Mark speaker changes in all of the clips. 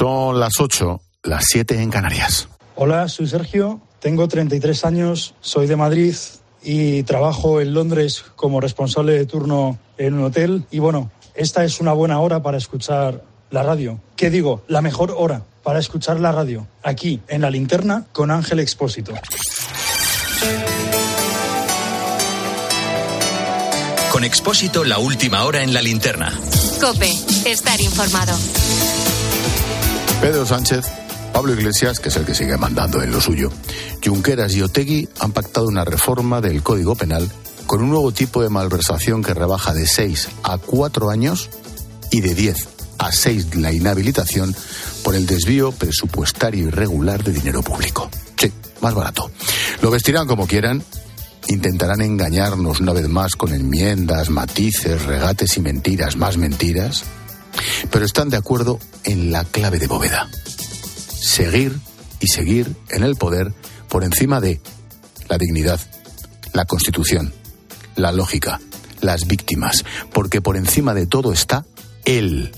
Speaker 1: Son las 8, las 7 en Canarias.
Speaker 2: Hola, soy Sergio, tengo 33 años, soy de Madrid y trabajo en Londres como responsable de turno en un hotel. Y bueno, esta es una buena hora para escuchar la radio. ¿Qué digo? La mejor hora para escuchar la radio, aquí en la linterna con Ángel Expósito.
Speaker 3: Con Expósito, la última hora en la linterna.
Speaker 4: Cope, estar informado.
Speaker 1: Pedro Sánchez, Pablo Iglesias, que es el que sigue mandando en lo suyo, Junqueras y Otegui han pactado una reforma del Código Penal con un nuevo tipo de malversación que rebaja de 6 a 4 años y de 10 a 6 la inhabilitación por el desvío presupuestario irregular de dinero público. Sí, más barato. Lo vestirán como quieran, intentarán engañarnos una vez más con enmiendas, matices, regates y mentiras, más mentiras, pero están de acuerdo en la clave de bóveda. Seguir y seguir en el poder por encima de la dignidad, la constitución, la lógica, las víctimas, porque por encima de todo está él,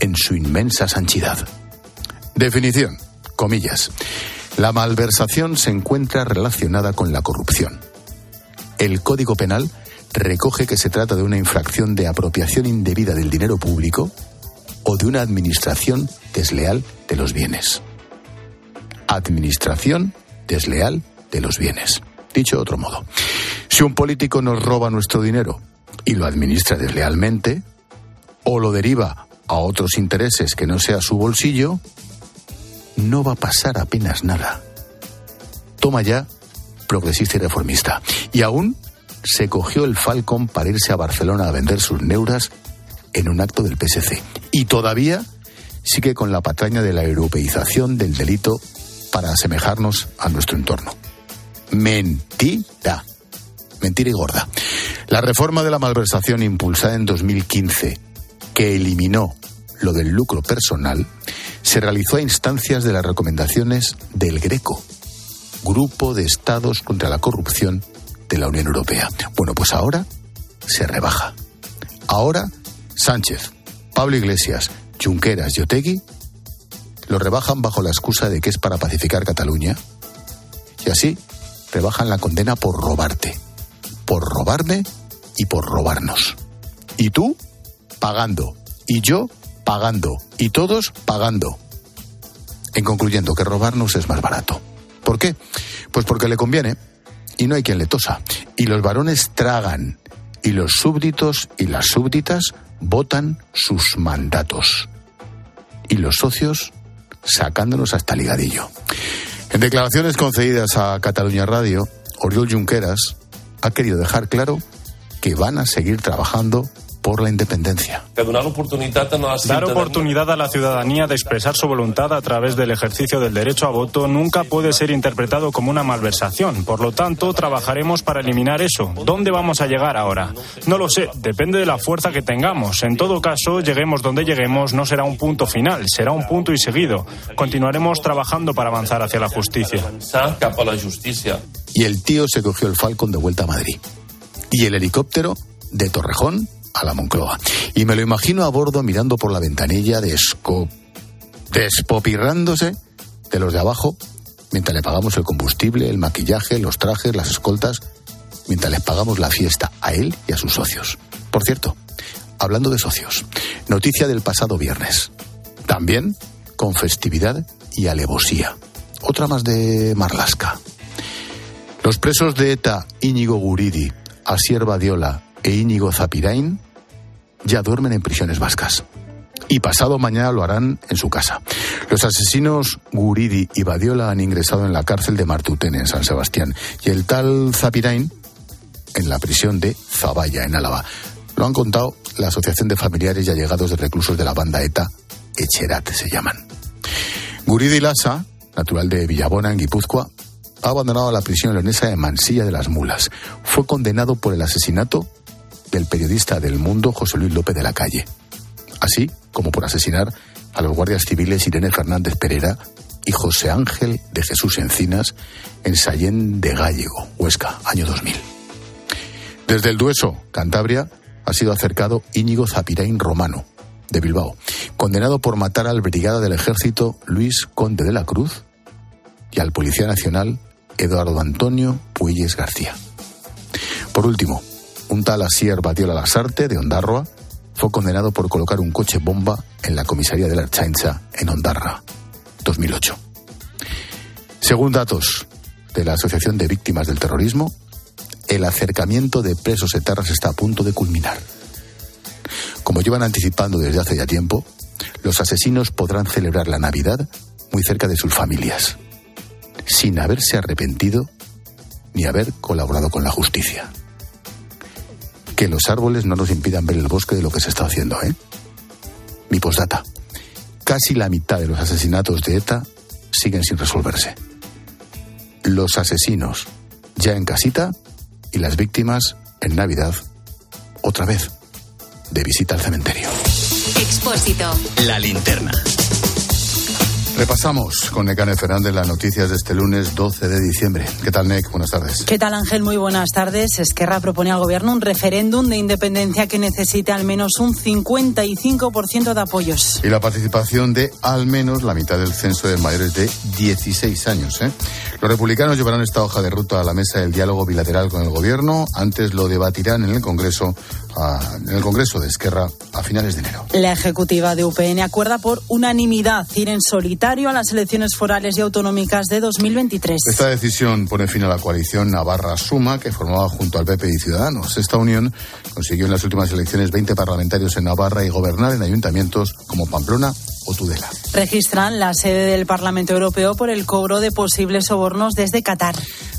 Speaker 1: en su inmensa sanchidad. Definición, comillas. La malversación se encuentra relacionada con la corrupción. El Código Penal recoge que se trata de una infracción de apropiación indebida del dinero público o de una administración desleal de los bienes. Administración desleal de los bienes. Dicho de otro modo, si un político nos roba nuestro dinero y lo administra deslealmente, o lo deriva a otros intereses que no sea su bolsillo, no va a pasar apenas nada. Toma ya, progresista y reformista. Y aún se cogió el Falcon para irse a Barcelona a vender sus neuras en un acto del PSC. Y todavía sigue con la patraña de la europeización del delito para asemejarnos a nuestro entorno. Mentira. Mentira y gorda. La reforma de la malversación impulsada en 2015, que eliminó lo del lucro personal, se realizó a instancias de las recomendaciones del Greco, Grupo de Estados contra la Corrupción de la Unión Europea. Bueno, pues ahora se rebaja. Ahora Sánchez, Pablo Iglesias, Junqueras y Otegui lo rebajan bajo la excusa de que es para pacificar Cataluña y así rebajan la condena por robarte, por robarme y por robarnos. Y tú pagando, y yo pagando, y todos pagando. En concluyendo, que robarnos es más barato. ¿Por qué? Pues porque le conviene y no hay quien le tosa. Y los varones tragan y los súbditos y las súbditas votan sus mandatos. Y los socios sacándonos hasta ligadillo. En declaraciones concedidas a Cataluña Radio, Oriol Junqueras ha querido dejar claro que van a seguir trabajando por la independencia.
Speaker 5: Dar oportunidad a la ciudadanía de expresar su voluntad a través del ejercicio del derecho a voto nunca puede ser interpretado como una malversación. Por lo tanto, trabajaremos para eliminar eso. ¿Dónde vamos a llegar ahora? No lo sé, depende de la fuerza que tengamos. En todo caso, lleguemos donde lleguemos, no será un punto final, será un punto y seguido. Continuaremos trabajando para avanzar hacia la justicia.
Speaker 1: Y el tío se cogió el Falcon de vuelta a Madrid. Y el helicóptero de Torrejón a la Moncloa. Y me lo imagino a bordo mirando por la ventanilla de despopirrándose de los de abajo mientras le pagamos el combustible, el maquillaje, los trajes, las escoltas, mientras les pagamos la fiesta a él y a sus socios. Por cierto, hablando de socios, noticia del pasado viernes. También con festividad y alevosía. Otra más de Marlasca. Los presos de ETA Íñigo Guridi, Asier Badiola e Íñigo Zapirain ya duermen en prisiones vascas. Y pasado mañana lo harán en su casa. Los asesinos Guridi y Badiola han ingresado en la cárcel de Martuten, en San Sebastián, y el tal Zapirain en la prisión de Zaballa, en Álava. Lo han contado la Asociación de Familiares y Allegados de Reclusos de la banda ETA, Echerat se llaman. Guridi Lasa, natural de Villabona, en Guipúzcoa, ha abandonado la prisión leonesa de Mansilla de las Mulas. Fue condenado por el asesinato del periodista del Mundo José Luis López de la Calle, así como por asesinar a los guardias civiles Irene Fernández Pereira y José Ángel de Jesús Encinas en Sallén de Gallego, Huesca, año 2000. Desde el Dueso, Cantabria, ha sido acercado Íñigo Zapirain Romano, de Bilbao, condenado por matar al brigada del ejército Luis Conde de la Cruz y al policía nacional Eduardo Antonio Puelles García. Por último, un tal Asier Batiola Lasarte, de Ondarroa, fue condenado por colocar un coche bomba en la comisaría de la Archaincha, en Ondarra, 2008. Según datos de la Asociación de Víctimas del Terrorismo, el acercamiento de presos etarras está a punto de culminar. Como llevan anticipando desde hace ya tiempo, los asesinos podrán celebrar la Navidad muy cerca de sus familias, sin haberse arrepentido ni haber colaborado con la justicia. Que los árboles no nos impidan ver el bosque de lo que se está haciendo, ¿eh? Mi postdata. Casi la mitad de los asesinatos de ETA siguen sin resolverse. Los asesinos ya en casita y las víctimas en Navidad otra vez de visita al cementerio.
Speaker 4: Expósito.
Speaker 3: La linterna.
Speaker 1: Repasamos con Necane Fernández las noticias de este lunes 12 de diciembre. ¿Qué tal, Nec? Buenas tardes.
Speaker 6: ¿Qué tal, Ángel? Muy buenas tardes. Esquerra propone al Gobierno un referéndum de independencia que necesite al menos un 55% de apoyos.
Speaker 1: Y la participación de al menos la mitad del censo de mayores de 16 años. ¿eh? Los republicanos llevarán esta hoja de ruta a la mesa del diálogo bilateral con el Gobierno. Antes lo debatirán en el Congreso en el Congreso de Esquerra a finales de enero.
Speaker 6: La ejecutiva de UPN acuerda por unanimidad ir en solitario a las elecciones forales y autonómicas de 2023.
Speaker 1: Esta decisión pone fin a la coalición Navarra Suma que formaba junto al PP y Ciudadanos. Esta unión consiguió en las últimas elecciones 20 parlamentarios en Navarra y gobernar en ayuntamientos como Pamplona o Tudela.
Speaker 6: Registran la sede del Parlamento Europeo por el cobro de posibles sobornos desde Qatar.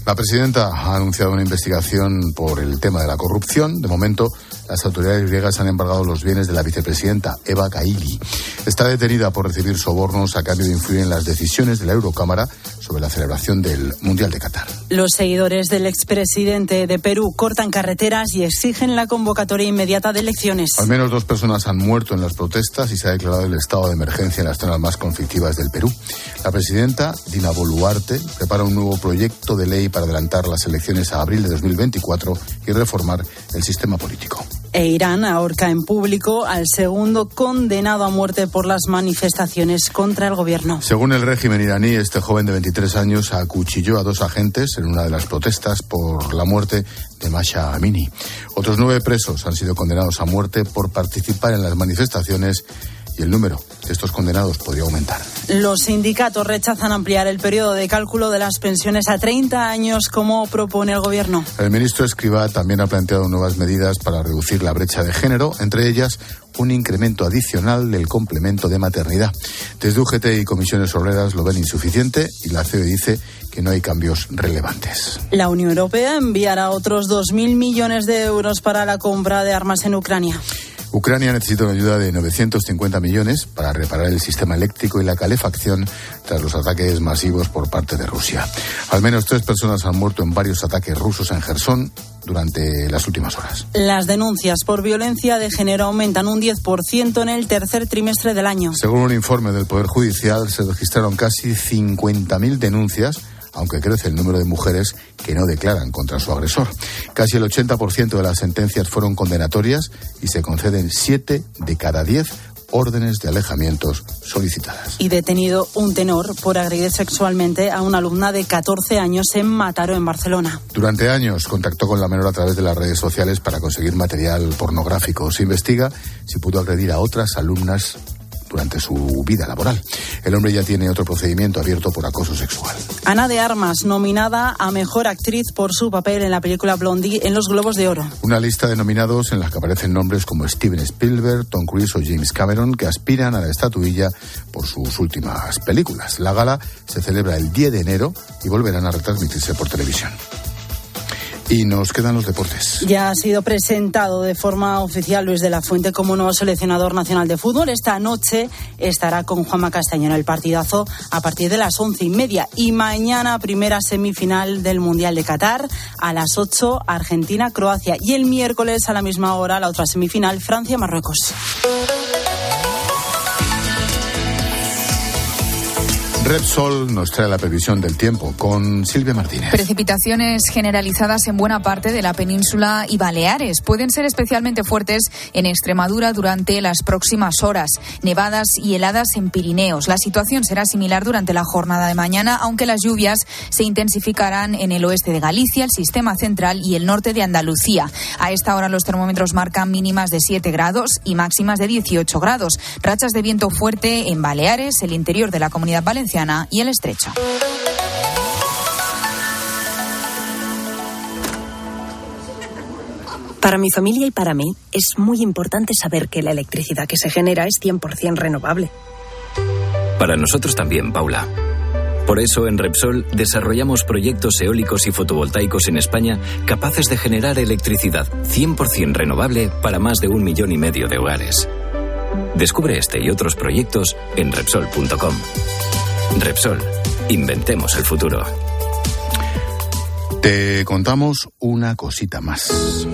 Speaker 1: La presidenta ha anunciado una investigación por el tema de la corrupción. De momento, las autoridades griegas han embargado los bienes de la vicepresidenta Eva Kaili. Está detenida por recibir sobornos a cambio de influir en las decisiones de la Eurocámara sobre la celebración del Mundial de Qatar.
Speaker 6: Los seguidores del expresidente de Perú cortan carreteras y exigen la convocatoria inmediata de elecciones.
Speaker 1: Al menos dos personas han muerto en las protestas y se ha declarado el estado de emergencia en las zonas más conflictivas del Perú. La presidenta, Dina Boluarte, prepara un nuevo proyecto de ley para adelantar las elecciones a abril de 2024 y reformar el sistema político
Speaker 6: e Irán ahorca en público al segundo condenado a muerte por las manifestaciones contra el gobierno.
Speaker 1: Según el régimen iraní, este joven de 23 años acuchilló a dos agentes en una de las protestas por la muerte de Masha Amini. Otros nueve presos han sido condenados a muerte por participar en las manifestaciones y el número de estos condenados podría aumentar.
Speaker 6: Los sindicatos rechazan ampliar el periodo de cálculo de las pensiones a 30 años, como propone el Gobierno.
Speaker 1: El ministro Escrivá también ha planteado nuevas medidas para reducir la brecha de género, entre ellas un incremento adicional del complemento de maternidad. Desde UGT y comisiones obreras lo ven insuficiente y la COE dice que no hay cambios relevantes.
Speaker 6: La Unión Europea enviará otros 2.000 millones de euros para la compra de armas en Ucrania.
Speaker 1: Ucrania necesita una ayuda de 950 millones para reparar el sistema eléctrico y la calefacción tras los ataques masivos por parte de Rusia. Al menos tres personas han muerto en varios ataques rusos en Gerson durante las últimas horas.
Speaker 6: Las denuncias por violencia de género aumentan un 10% en el tercer trimestre del año.
Speaker 1: Según un informe del Poder Judicial, se registraron casi 50.000 denuncias aunque crece el número de mujeres que no declaran contra su agresor. Casi el 80% de las sentencias fueron condenatorias y se conceden 7 de cada 10 órdenes de alejamientos solicitadas.
Speaker 6: Y detenido un tenor por agredir sexualmente a una alumna de 14 años en Mataró, en Barcelona.
Speaker 1: Durante años contactó con la menor a través de las redes sociales para conseguir material pornográfico. Se investiga si pudo agredir a otras alumnas durante su vida laboral. El hombre ya tiene otro procedimiento abierto por acoso sexual.
Speaker 6: Ana de Armas, nominada a Mejor Actriz por su papel en la película Blondie en los Globos de Oro.
Speaker 1: Una lista de nominados en la que aparecen nombres como Steven Spielberg, Tom Cruise o James Cameron que aspiran a la estatuilla por sus últimas películas. La gala se celebra el 10 de enero y volverán a retransmitirse por televisión. Y nos quedan los deportes.
Speaker 6: Ya ha sido presentado de forma oficial Luis de la Fuente como nuevo seleccionador nacional de fútbol. Esta noche estará con Juanma Castaño en el partidazo a partir de las once y media. Y mañana, primera semifinal del Mundial de Qatar, a las ocho, Argentina-Croacia. Y el miércoles, a la misma hora, la otra semifinal, Francia-Marruecos.
Speaker 1: Repsol nos trae la previsión del tiempo con Silvia Martínez.
Speaker 7: Precipitaciones generalizadas en buena parte de la península y Baleares pueden ser especialmente fuertes en Extremadura durante las próximas horas. Nevadas y heladas en Pirineos. La situación será similar durante la jornada de mañana, aunque las lluvias se intensificarán en el oeste de Galicia, el sistema central y el norte de Andalucía. A esta hora los termómetros marcan mínimas de 7 grados y máximas de 18 grados. Rachas de viento fuerte en Baleares, el interior de la comunidad valenciana y el estrecho.
Speaker 8: Para mi familia y para mí es muy importante saber que la electricidad que se genera es 100% renovable.
Speaker 9: Para nosotros también, Paula. Por eso en Repsol desarrollamos proyectos eólicos y fotovoltaicos en España capaces de generar electricidad 100% renovable para más de un millón y medio de hogares. Descubre este y otros proyectos en Repsol.com. Repsol, inventemos el futuro.
Speaker 1: Te contamos una cosita más.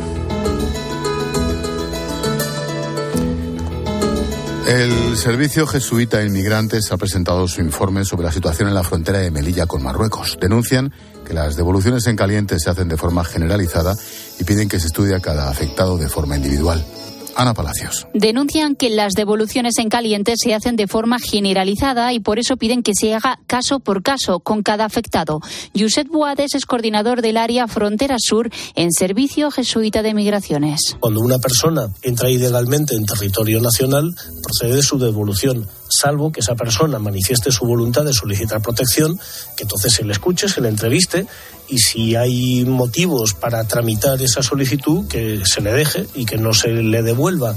Speaker 1: El Servicio Jesuita de Inmigrantes ha presentado su informe sobre la situación en la frontera de Melilla con Marruecos. Denuncian que las devoluciones en caliente se hacen de forma generalizada y piden que se estudie a cada afectado de forma individual. Ana Palacios.
Speaker 10: Denuncian que las devoluciones en caliente se hacen de forma generalizada y por eso piden que se haga caso por caso con cada afectado. Josep Boades es coordinador del área Frontera Sur en Servicio Jesuita de Migraciones.
Speaker 11: Cuando una persona entra ilegalmente en territorio nacional, procede su devolución salvo que esa persona manifieste su voluntad de solicitar protección, que entonces se le escuche, se le entreviste y si hay motivos para tramitar esa solicitud, que se le deje y que no se le devuelva.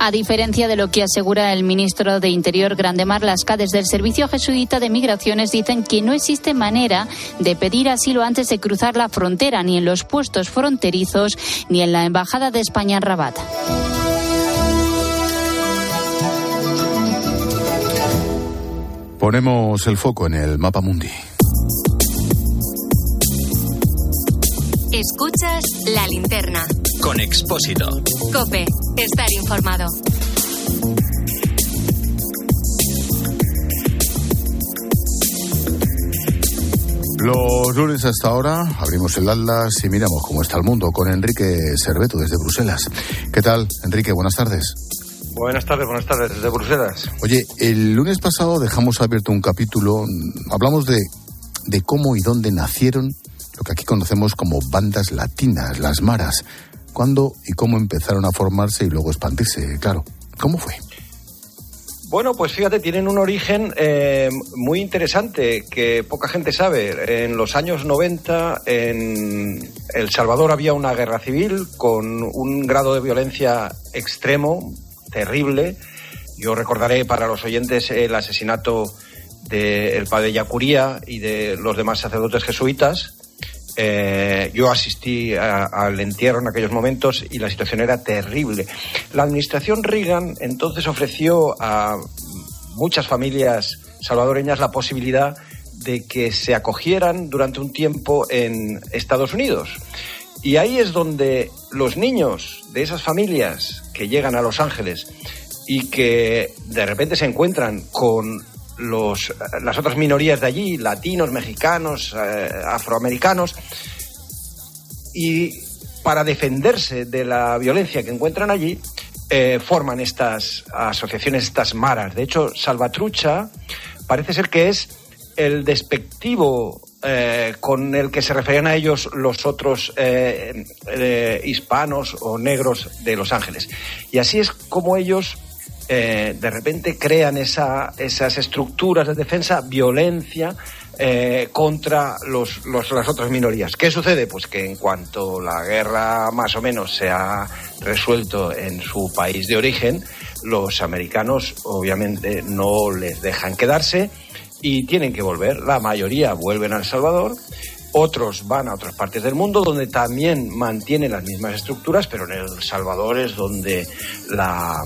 Speaker 10: A diferencia de lo que asegura el ministro de Interior Grandemar Lasca, desde el Servicio Jesuita de Migraciones dicen que no existe manera de pedir asilo antes de cruzar la frontera, ni en los puestos fronterizos, ni en la Embajada de España en Rabat.
Speaker 1: Ponemos el foco en el mapa mundi.
Speaker 4: Escuchas la linterna.
Speaker 3: Con Expósito.
Speaker 4: Cope, estar informado.
Speaker 1: Los lunes hasta ahora abrimos el Atlas y miramos cómo está el mundo con Enrique Cerveto desde Bruselas. ¿Qué tal, Enrique? Buenas tardes.
Speaker 12: Buenas tardes, buenas tardes, desde Bruselas.
Speaker 1: Oye, el lunes pasado dejamos abierto un capítulo, hablamos de, de cómo y dónde nacieron lo que aquí conocemos como bandas latinas, las maras. ¿Cuándo y cómo empezaron a formarse y luego expandirse? Claro, ¿cómo fue?
Speaker 12: Bueno, pues fíjate, tienen un origen eh, muy interesante que poca gente sabe. En los años 90 en El Salvador había una guerra civil con un grado de violencia extremo, terrible. Yo recordaré para los oyentes el asesinato del padre Yacuría y de los demás sacerdotes jesuitas. Eh, yo asistí al entierro en aquellos momentos y la situación era terrible. La administración Reagan entonces ofreció a muchas familias salvadoreñas la posibilidad de que se acogieran durante un tiempo en Estados Unidos. Y ahí es donde los niños de esas familias que llegan a Los Ángeles y que de repente se encuentran con los, las otras minorías de allí, latinos, mexicanos, eh, afroamericanos, y para defenderse de la violencia que encuentran allí, eh, forman estas asociaciones, estas maras. De hecho, Salvatrucha parece ser que es el despectivo eh, con el que se referían a ellos los otros hispanos o negros de Los Ángeles. Y así es como ellos eh, de repente crean esa, esas estructuras de defensa, violencia eh, contra los, las otras minorías. ¿Qué sucede? Pues que en cuanto la guerra más o menos se ha resuelto en su país de origen, los americanos obviamente no les dejan quedarse y tienen que volver. La mayoría vuelven a El Salvador. Otros van a otras partes del mundo donde también mantienen las mismas estructuras, pero en El Salvador es donde la,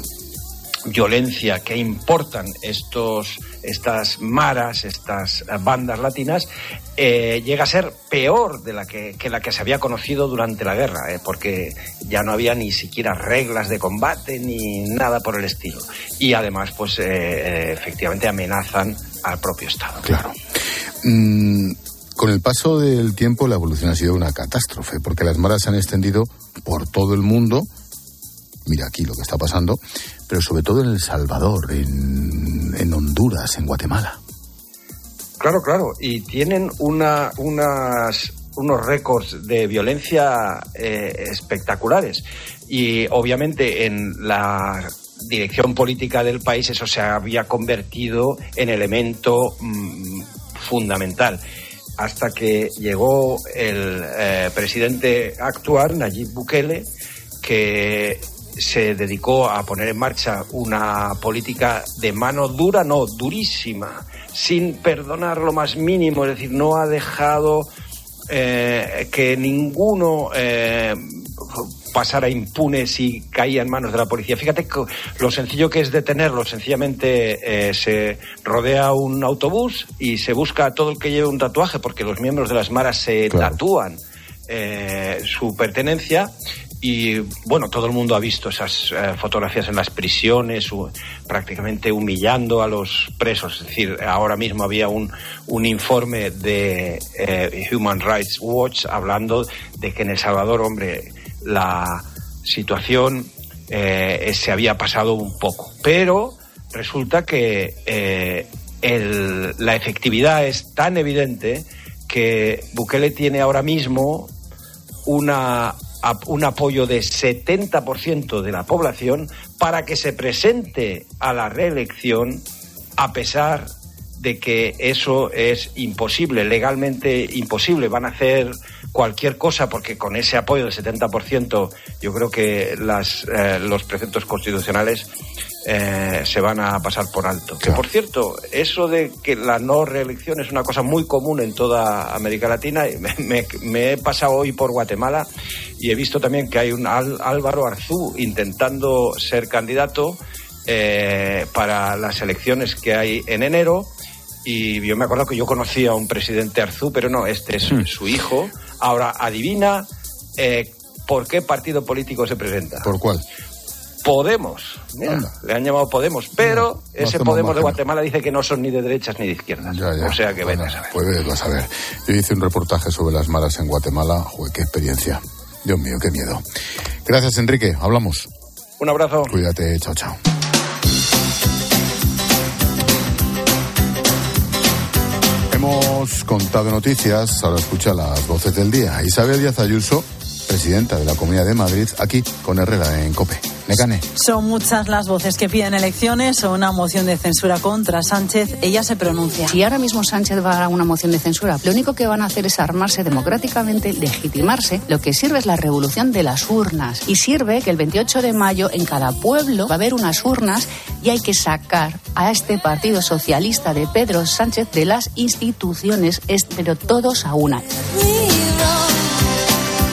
Speaker 12: violencia que importan estos, estas maras, estas bandas latinas, eh, llega a ser peor de la que, la que se había conocido durante la guerra, eh, porque ya no había ni siquiera reglas de combate ni nada por el estilo. Y además, pues eh, efectivamente amenazan al propio Estado.
Speaker 1: Claro. Mm, con el paso del tiempo la evolución ha sido una catástrofe, porque las maras se han extendido por todo el mundo. Mira aquí lo que está pasando, pero sobre todo en El Salvador, en, Honduras, en Guatemala.
Speaker 12: Claro, claro, y tienen una, unas, unos récords de violencia eh, espectaculares. Y obviamente en la dirección política del país eso se había convertido en elemento mm, fundamental hasta que llegó el eh, presidente actual, Nayib Bukele, que se dedicó a poner en marcha una política de mano dura, no, durísima, sin perdonar lo más mínimo, es decir, no ha dejado eh, que ninguno eh, pasara impune si caía en manos de la policía. Fíjate lo sencillo que es detenerlo. Sencillamente eh, se rodea un autobús y se busca a todo el que lleve un tatuaje, porque los miembros de las maras se tatúan su pertenencia. Y bueno, todo el mundo ha visto esas eh, fotografías en las prisiones, prácticamente humillando a los presos. Es decir, ahora mismo había un, un informe de Human Rights Watch hablando de que en El Salvador, hombre, la situación eh, se había pasado un poco. Pero resulta que eh, la efectividad es tan evidente que Bukele tiene ahora mismo una, un apoyo de 70% de la población para que se presente a la reelección a pesar de que eso es imposible, legalmente imposible. Van a hacer cualquier cosa porque con ese apoyo del 70% yo creo que eh, los preceptos constitucionales eh, se van a pasar por alto. Que por cierto, eso de que la no reelección es una cosa muy común en toda América Latina. Me, me, he pasado hoy por Guatemala y he visto también que hay un Álvaro Arzú intentando ser candidato eh, para las elecciones que hay en enero y yo me acuerdo que yo conocía a un presidente Arzú, pero no, este es hmm. su hijo. Ahora, adivina eh, por qué partido político se presenta.
Speaker 1: ¿Por cuál?
Speaker 12: Podemos. le han llamado Podemos, pero ese Podemos de Guatemala dice que no son ni de derechas ni de izquierdas. O sea que bueno, a saber.
Speaker 1: Pues a saber. Yo hice un reportaje sobre las malas en Guatemala. Joder, qué experiencia. Dios mío, qué miedo. Gracias, Enrique. Hablamos.
Speaker 12: Un abrazo.
Speaker 1: Cuídate. Chao, chao. Hemos contado noticias, ahora escucha las voces del día. Isabel Díaz Ayuso, presidenta de la Comunidad de Madrid, aquí con Herrera en COPE.
Speaker 6: Son muchas las voces que piden elecciones o una moción de censura contra Sánchez. Ella se pronuncia.
Speaker 13: Si ahora mismo Sánchez va a una moción de censura, lo único que van a hacer es armarse democráticamente, legitimarse. Lo que sirve es la revolución de las urnas. Y sirve que el 28 de mayo en cada pueblo va a haber unas urnas y hay que sacar a este Partido Socialista de Pedro Sánchez de las instituciones, pero todos a una.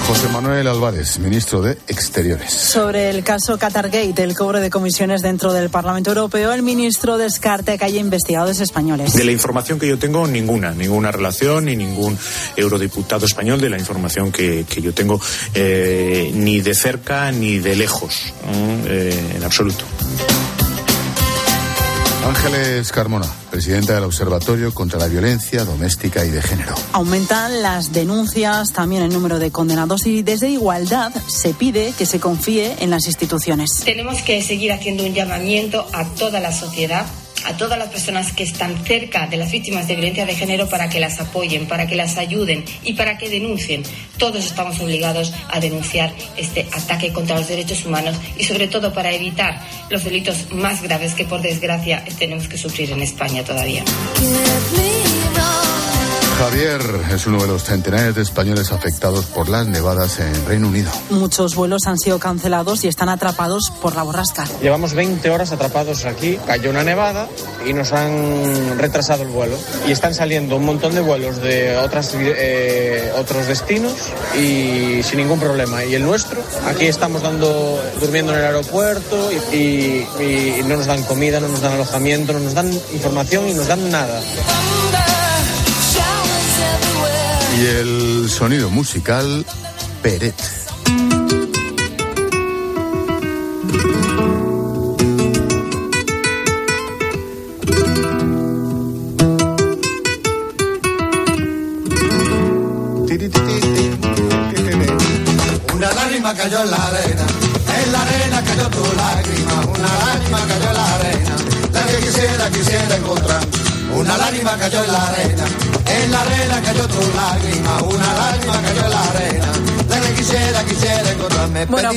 Speaker 1: José Manuel Álvarez, ministro de Exteriores.
Speaker 6: Sobre el caso Qatargate, el cobro de comisiones dentro del Parlamento Europeo, el ministro descarta que haya investigadores españoles.
Speaker 14: De la información que yo tengo, ninguna, ninguna relación ni ningún eurodiputado español de la información que, yo tengo, eh, ni de cerca ni de lejos, eh, en absoluto.
Speaker 1: Ángeles Carmona, presidenta del Observatorio contra la Violencia Doméstica y de Género.
Speaker 6: Aumentan las denuncias, también el número de condenados y desde Igualdad se pide que se confíe en las instituciones.
Speaker 15: Tenemos que seguir haciendo un llamamiento a toda la sociedad a todas las personas que están cerca de las víctimas de violencia de género para que las apoyen, para que las ayuden y para que denuncien. Todos estamos obligados a denunciar este ataque contra los derechos humanos y sobre todo para evitar los delitos más graves que por desgracia tenemos que sufrir en España todavía.
Speaker 1: Javier es uno de los centenares de españoles afectados por las nevadas en Reino Unido.
Speaker 6: Muchos vuelos han sido cancelados y están atrapados por la borrasca.
Speaker 16: Llevamos 20 horas atrapados aquí. Cayó una nevada y nos han retrasado el vuelo. Y están saliendo un montón de vuelos de otras, eh, otros destinos y sin ningún problema. Y el nuestro, aquí estamos dando, durmiendo en el aeropuerto y no nos dan comida, no nos dan alojamiento, no nos dan información y nos dan nada.
Speaker 1: Y el sonido musical Peret.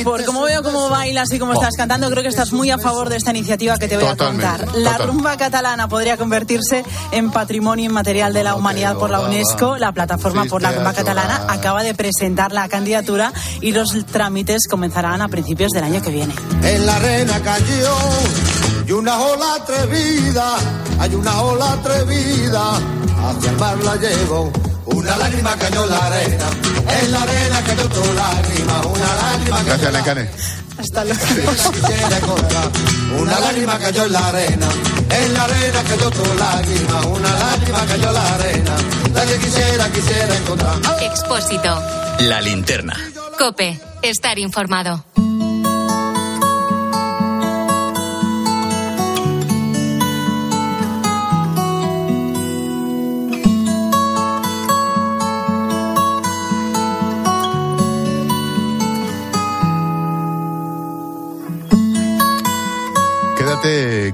Speaker 6: Por como veo cómo bailas y cómo estás cantando, creo que estás muy a favor de esta iniciativa que te voy a contar. La rumba catalana podría convertirse en patrimonio inmaterial de la humanidad por la UNESCO. La plataforma por la rumba catalana acaba de presentar la candidatura y los trámites comenzarán a principios del año que viene.
Speaker 17: En la arena cayó y una ola atrevida, hay una ola atrevida, hacia el mar la llevo. Una lágrima cayó en la arena, en la arena cayó tu lágrima, una lágrima cayó
Speaker 1: Gracias.
Speaker 6: Hasta luego.
Speaker 17: Una lágrima cayó en la arena, en la arena cayó tu lágrima, una lágrima cayó en la arena, la que quisiera, quisiera encontrar.
Speaker 4: Expósito.
Speaker 3: La linterna.
Speaker 4: Cope. Estar informado.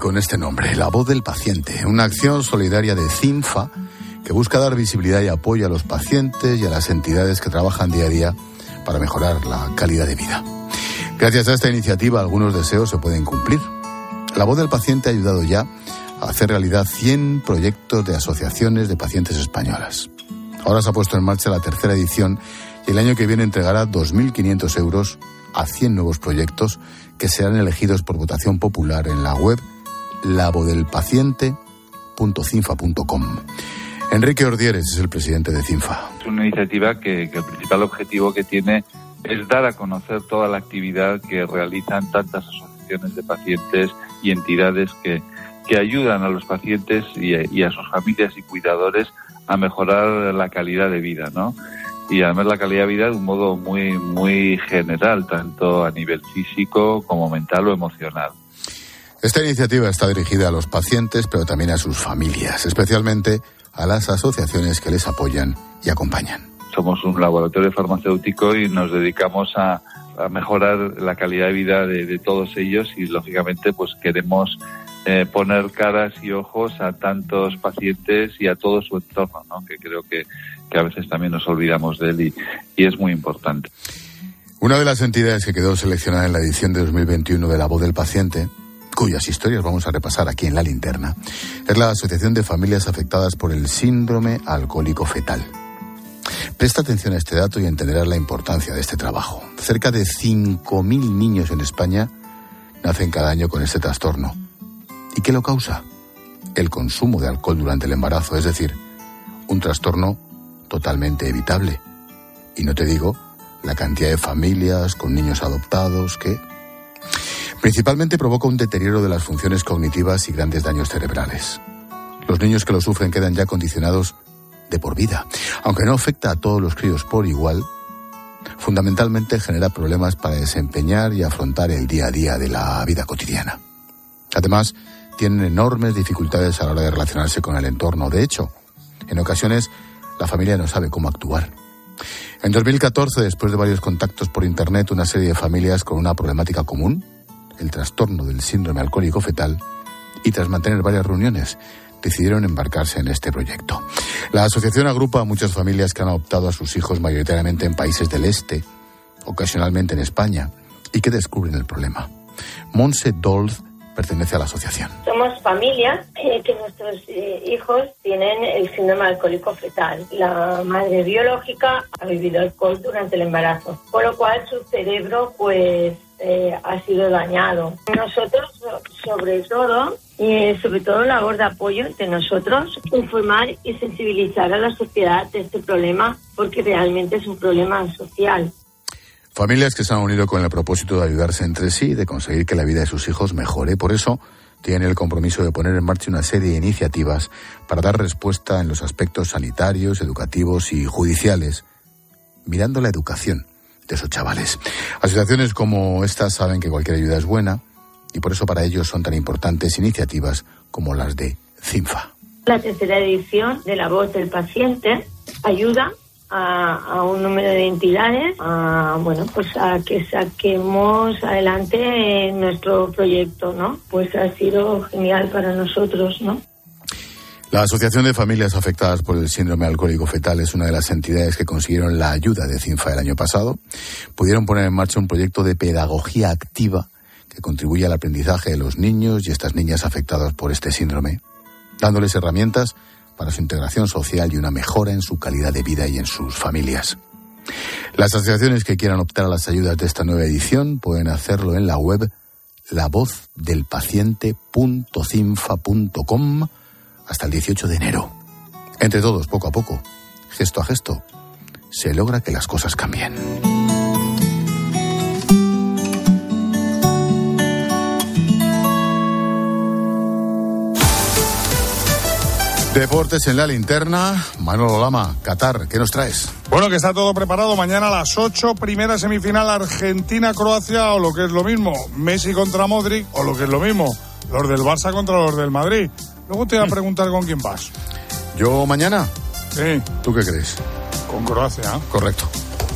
Speaker 1: Con este nombre, La Voz del Paciente, una acción solidaria de CINFA que busca dar visibilidad y apoyo a los pacientes y a las entidades que trabajan día a día para mejorar la calidad de vida. Gracias a esta iniciativa algunos deseos se pueden cumplir. La Voz del Paciente ha ayudado ya a hacer realidad 100 proyectos de asociaciones de pacientes españolas. Ahora se ha puesto en marcha la tercera edición y el año que viene entregará 2.500 euros a 100 nuevos proyectos que serán elegidos por votación popular en la web lavodelpaciente.cinfa.com. Enrique Ordieres es el presidente de CINFA.
Speaker 18: Es una iniciativa que, que el principal objetivo que tiene es dar a conocer toda la actividad que realizan tantas asociaciones de pacientes y entidades que, que ayudan a los pacientes y, y a sus familias y cuidadores a mejorar la calidad de vida, ¿no? y además la calidad de vida de un modo muy muy general, tanto a nivel físico como mental o emocional.
Speaker 1: Esta iniciativa está dirigida a los pacientes, pero también a sus familias, especialmente a las asociaciones que les apoyan y acompañan.
Speaker 18: Somos un laboratorio farmacéutico y nos dedicamos a, a mejorar la calidad de vida de, de, todos ellos y lógicamente pues queremos eh, poner caras y ojos a tantos pacientes y a todo su entorno, ¿no? que creo que, que a veces también nos olvidamos de él y, y, es muy importante.
Speaker 1: Una de las entidades que quedó seleccionada en la edición de 2021 de La Voz del Paciente, cuyas historias vamos a repasar aquí en la linterna, es la Asociación de Familias Afectadas por el Síndrome Alcohólico Fetal. Presta atención a este dato y entenderás la importancia de este trabajo. Cerca de 5.000 niños en España nacen cada año con este trastorno. ¿Y qué lo causa? El consumo de alcohol durante el embarazo, es decir, un trastorno totalmente evitable. Y no te digo la cantidad de familias con niños adoptados que principalmente provoca un deterioro de las funciones cognitivas y grandes daños cerebrales. Los niños que lo sufren quedan ya condicionados de por vida. Aunque no afecta a todos los críos por igual, fundamentalmente genera problemas para desempeñar y afrontar el día a día de la vida cotidiana. Además, tienen enormes dificultades a la hora de relacionarse con el entorno. De hecho, en ocasiones la familia no sabe cómo actuar. En 2014, después de varios contactos por Internet, una serie de familias con una problemática común, el trastorno del síndrome alcohólico fetal, y tras mantener varias reuniones, decidieron embarcarse en este proyecto. La asociación agrupa a muchas familias que han adoptado a sus hijos mayoritariamente en países del este, ocasionalmente en España, y que descubren el problema. Monse Dolz pertenece a la asociación.
Speaker 19: Somos familias eh, que nuestros eh, hijos tienen el síndrome alcohólico fetal. La madre biológica ha vivido alcohol durante el embarazo, con lo cual su cerebro pues eh, ha sido dañado. Nosotros, sobre todo, y sobre todo labor de apoyo entre nosotros, informar y sensibilizar a la sociedad de este problema, porque realmente es un problema social.
Speaker 1: Familias que se han unido con el propósito de ayudarse entre sí de conseguir que la vida de sus hijos mejore. Por eso tienen el compromiso de poner en marcha una serie de iniciativas para dar respuesta en los aspectos sanitarios, educativos y judiciales, mirando la educación de esos chavales. Asociaciones como estas saben que cualquier ayuda es buena y por eso para ellos son tan importantes iniciativas como las de CINFA.
Speaker 19: La tercera edición de La Voz del Paciente ayuda a, un número de entidades, bueno, pues a que saquemos adelante nuestro proyecto, ¿no? Pues ha sido genial para nosotros, ¿no?
Speaker 1: La Asociación de Familias Afectadas por el Síndrome Alcohólico Fetal es una de las entidades que consiguieron la ayuda de CINFA el año pasado. Pudieron poner en marcha un proyecto de pedagogía activa que contribuye al aprendizaje de los niños y estas niñas afectadas por este síndrome, dándoles herramientas para su integración social y una mejora en su calidad de vida y en sus familias. Las asociaciones que quieran optar a las ayudas de esta nueva edición pueden hacerlo en la web lavozdelpaciente.cinfa.com hasta el 18 de enero. Entre todos, poco a poco, gesto a gesto, se logra que las cosas cambien. Deportes en la linterna. Manolo Lama, Qatar, ¿qué nos traes?
Speaker 20: Bueno, que está todo preparado. Mañana a las 8, primera semifinal Argentina-Croacia o lo que es lo mismo, Messi contra Modric o lo que es lo mismo, los del Barça contra los del Madrid. Luego te voy a preguntar con quién vas.
Speaker 1: ¿Yo mañana?
Speaker 20: Sí.
Speaker 1: ¿Tú qué crees?
Speaker 20: Con Croacia.
Speaker 1: Correcto.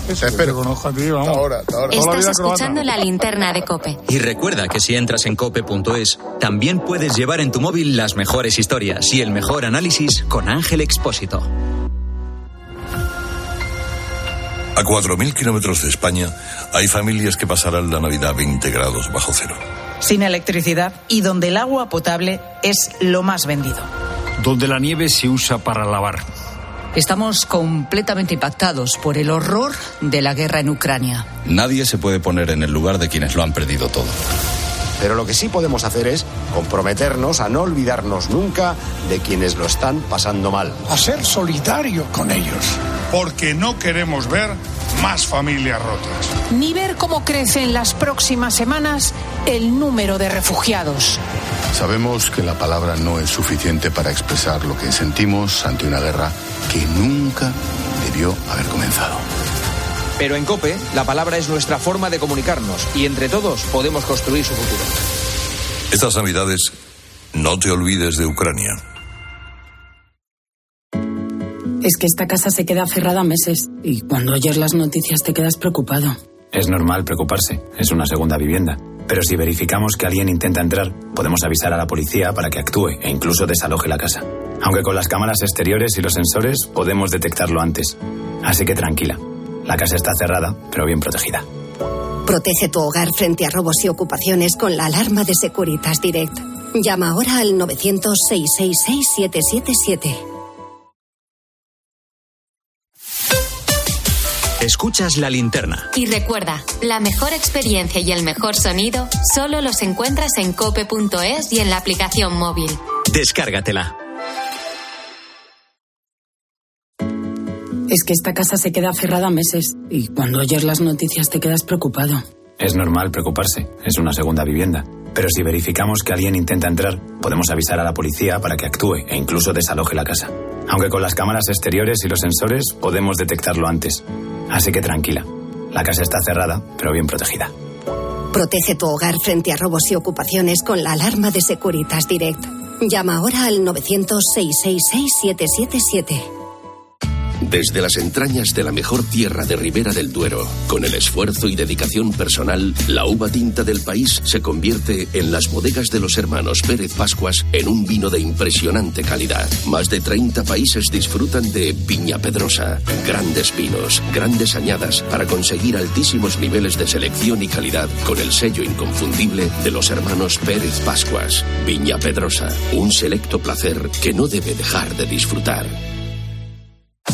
Speaker 20: te espero. conozco a ti, vamos.
Speaker 1: Ahora, ahora.
Speaker 4: Estás escuchando la linterna de Cope.
Speaker 3: Y recuerda que si entras en cope.es, también puedes llevar en tu móvil las mejores historias y el mejor análisis con Ángel Expósito.
Speaker 21: A 4.000 kilómetros de España hay familias que pasarán la Navidad a 20 grados bajo cero
Speaker 6: sin electricidad y donde el agua potable es lo más vendido.
Speaker 22: Donde la nieve se usa para lavar.
Speaker 6: Estamos completamente impactados por el horror de la guerra en Ucrania.
Speaker 23: Nadie se puede poner en el lugar de quienes lo han perdido todo.
Speaker 24: Pero lo que sí podemos hacer es comprometernos a no olvidarnos nunca de quienes lo están pasando mal.
Speaker 20: A ser solidario con ellos. Porque no queremos ver más familias rotas.
Speaker 6: Ni ver cómo crece en las próximas semanas el número de refugiados.
Speaker 1: Sabemos que la palabra no es suficiente para expresar lo que sentimos ante una guerra que nunca debió haber comenzado.
Speaker 25: Pero en COPE, la palabra es nuestra forma de comunicarnos y entre todos podemos construir su futuro.
Speaker 21: Estas navidades, no te olvides de Ucrania.
Speaker 6: Es que esta casa se queda cerrada meses y cuando oyes las noticias te quedas preocupado.
Speaker 22: Es normal preocuparse, es una segunda vivienda. Pero si verificamos que alguien intenta entrar, podemos avisar a la policía para que actúe e incluso desaloje la casa. Aunque con las cámaras exteriores y los sensores podemos detectarlo antes. Así que tranquila, la casa está cerrada, pero bien protegida.
Speaker 8: Protege tu hogar frente a robos y ocupaciones con la alarma de Securitas Direct. Llama ahora al 900 666 777.
Speaker 3: Escuchas la linterna.
Speaker 4: Y recuerda, la mejor experiencia y el mejor sonido solo los encuentras en cope.es y en la aplicación móvil.
Speaker 3: Descárgatela.
Speaker 6: Es que esta casa se queda cerrada meses y cuando oyes las noticias te quedas preocupado.
Speaker 22: Es normal preocuparse, es una segunda vivienda. Pero si verificamos que alguien intenta entrar, podemos avisar a la policía para que actúe e incluso desaloje la casa. Aunque con las cámaras exteriores y los sensores podemos detectarlo antes. Así que tranquila, la casa está cerrada, pero bien protegida.
Speaker 8: Protege tu hogar frente a robos y ocupaciones con la alarma de Securitas Direct. Llama ahora al 900-666-777.
Speaker 26: Desde las entrañas de la mejor tierra de Ribera del Duero, con el esfuerzo y dedicación personal, la uva tinta del país se convierte en las bodegas de los hermanos Pérez Pascuas en un vino de impresionante calidad. Más de 30 países disfrutan de Viña Pedrosa, grandes vinos, grandes añadas para conseguir altísimos niveles de selección y calidad con el sello inconfundible de los hermanos Pérez Pascuas. Viña Pedrosa, un selecto placer que no debe dejar de disfrutar.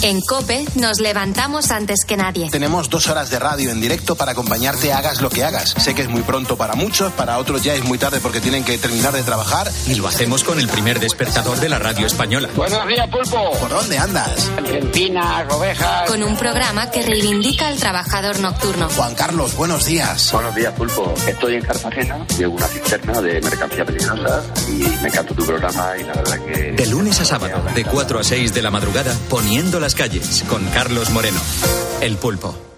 Speaker 4: En Cope nos levantamos antes que nadie.
Speaker 27: Tenemos dos horas de radio en directo para acompañarte hagas lo que hagas. Sé que es muy pronto para muchos, para otros ya es muy tarde porque tienen que terminar de trabajar.
Speaker 3: Y lo hacemos con el primer despertador de la radio española.
Speaker 27: Buenos días, Pulpo. ¿Por dónde andas?
Speaker 4: Argentina, ovejas. Con un programa que reivindica al trabajador nocturno.
Speaker 27: Juan Carlos, buenos días.
Speaker 28: Buenos días, Pulpo. Estoy en Cartagena, llevo una cisterna de mercancía peligrosa y me encanta tu programa y la verdad que...
Speaker 3: De lunes a sábado, de 4 a 6 de la madrugada, poniendo la calles con Carlos Moreno. El pulpo.